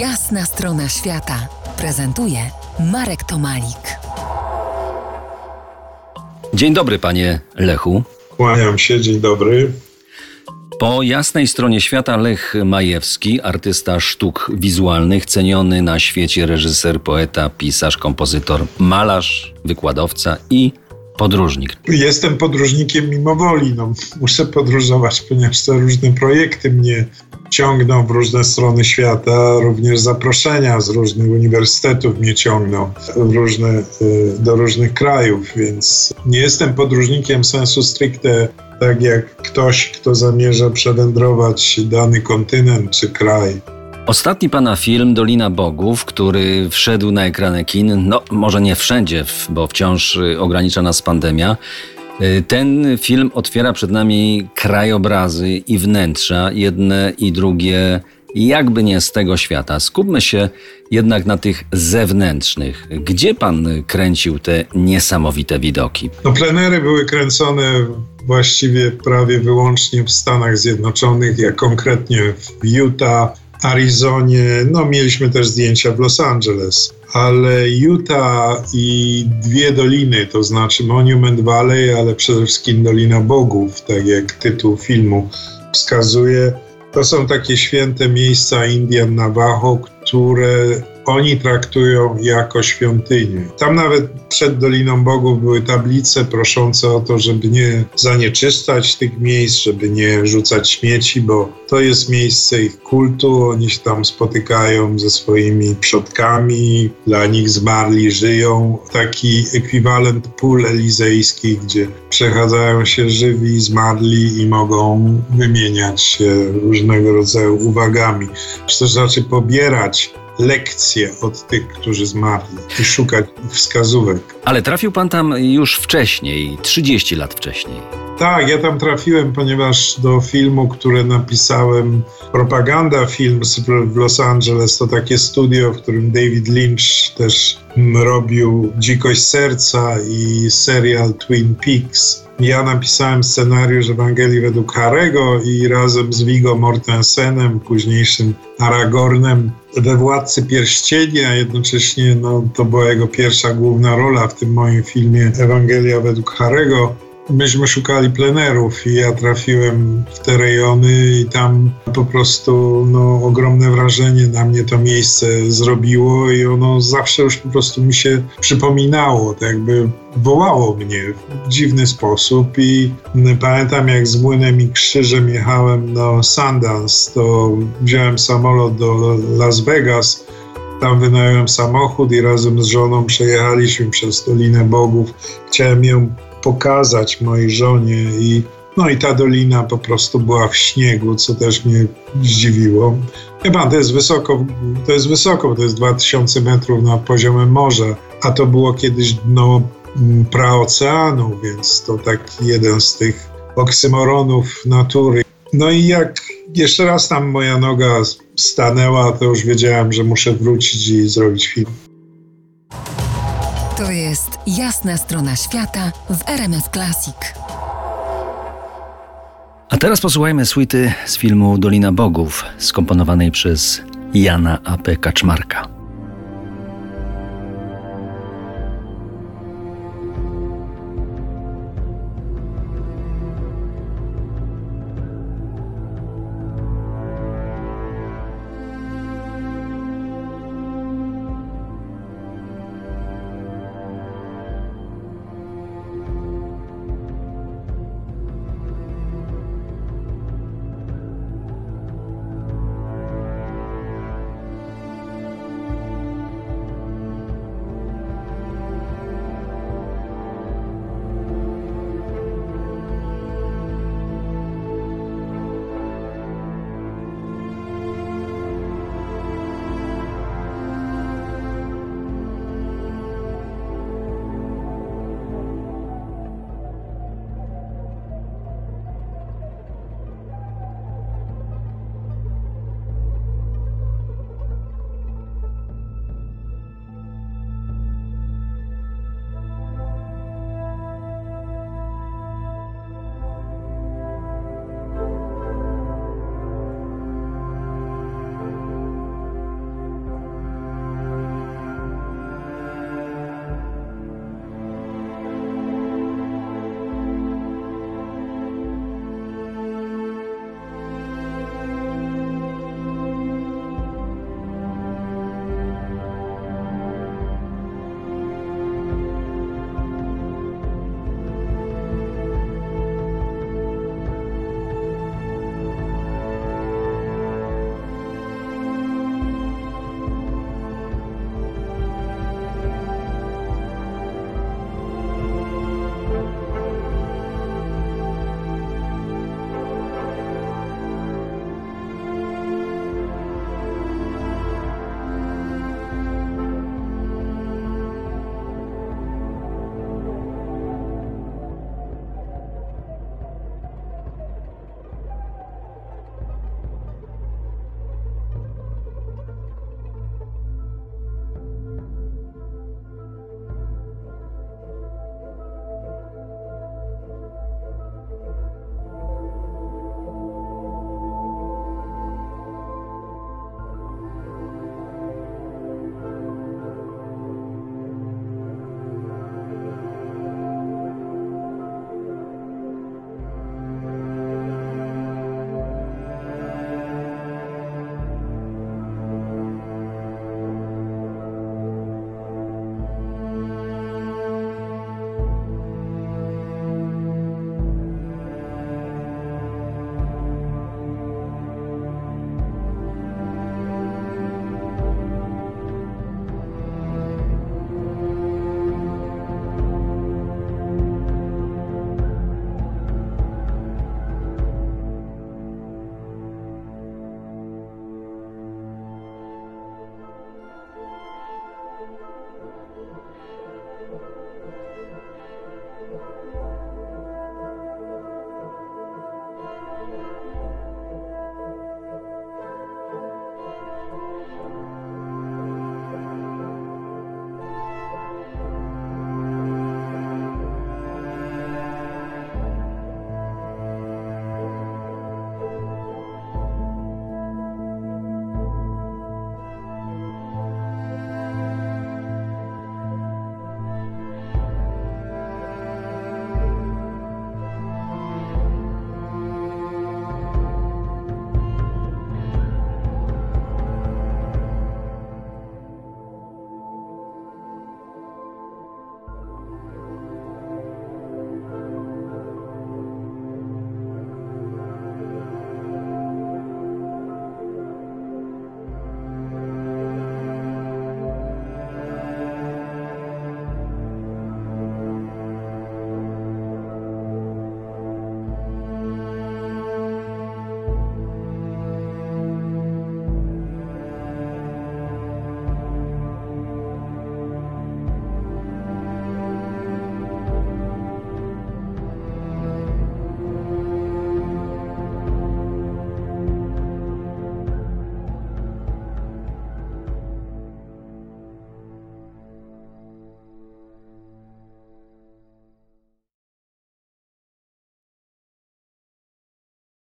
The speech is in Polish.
Jasna strona świata prezentuje Marek Tomalik. Dzień dobry, panie Lechu. Kłaniam się, dzień dobry. Po jasnej stronie świata Lech Majewski, artysta sztuk wizualnych, ceniony na świecie reżyser, poeta, pisarz, kompozytor, malarz, wykładowca i podróżnik. Jestem podróżnikiem mimo woli. No, muszę podróżować, ponieważ te różne projekty mnie ciągną w różne strony świata, również zaproszenia z różnych uniwersytetów mnie ciągną w różne, y, do różnych krajów, więc nie jestem podróżnikiem sensu stricte tak jak ktoś, kto zamierza przewędrować dany kontynent czy kraj. Ostatni pana film Dolina Bogów, który wszedł na ekrany kin, no może nie wszędzie, bo wciąż y, ogranicza nas pandemia. Y, ten film otwiera przed nami krajobrazy i wnętrza, jedne i drugie, jakby nie z tego świata. Skupmy się jednak na tych zewnętrznych. Gdzie pan kręcił te niesamowite widoki? No, plenery były kręcone właściwie prawie wyłącznie w Stanach Zjednoczonych, jak konkretnie w Utah, Arizonie. No, mieliśmy też zdjęcia w Los Angeles, ale Utah i dwie doliny, to znaczy Monument Valley, ale przede wszystkim Dolina Bogów, tak jak tytuł filmu wskazuje, to są takie święte miejsca Indian Navajo, które oni traktują jako świątynię. Tam nawet przed Doliną Bogów były tablice proszące o to, żeby nie zanieczyszczać tych miejsc, żeby nie rzucać śmieci, bo to jest miejsce ich kultu. Oni się tam spotykają ze swoimi przodkami, dla nich zmarli żyją. Taki ekwiwalent pól elizejskich, gdzie przechadzają się żywi, zmarli i mogą wymieniać się różnego rodzaju uwagami. Czy też raczej pobierać lekcje od tych, którzy zmarli i szukać wskazówek. Ale trafił pan tam już wcześniej, 30 lat wcześniej. Tak, ja tam trafiłem, ponieważ do filmu, który napisałem, Propaganda Films w Los Angeles, to takie studio, w którym David Lynch też robił Dzikość Serca i serial Twin Peaks ja napisałem scenariusz Ewangelii według Harego i razem z Vigo Mortensenem, późniejszym Aragornem, we Władcy Pierścieni, a jednocześnie no, to była jego pierwsza główna rola w tym moim filmie Ewangelia według Harego myśmy szukali plenerów i ja trafiłem w te rejony i tam po prostu no, ogromne wrażenie na mnie to miejsce zrobiło i ono zawsze już po prostu mi się przypominało, tak jakby wołało mnie w dziwny sposób i pamiętam jak z młynem i krzyżem jechałem do Sundance, to wziąłem samolot do Las Vegas tam wynająłem samochód i razem z żoną przejechaliśmy przez Dolinę Bogów. Chciałem ją pokazać mojej żonie i no i ta dolina po prostu była w śniegu, co też mnie zdziwiło. Chyba to jest wysoko, to jest wysoko, to jest 2000 metrów nad poziomem morza, a to było kiedyś dno mm, praoceanu, więc to taki jeden z tych oksymoronów natury. No i jak jeszcze raz tam moja noga stanęła, to już wiedziałem, że muszę wrócić i zrobić film. To jest jasna strona świata w RMS Classic. A teraz posłuchajmy suity z filmu Dolina Bogów, skomponowanej przez Jana A.P. Kaczmarka.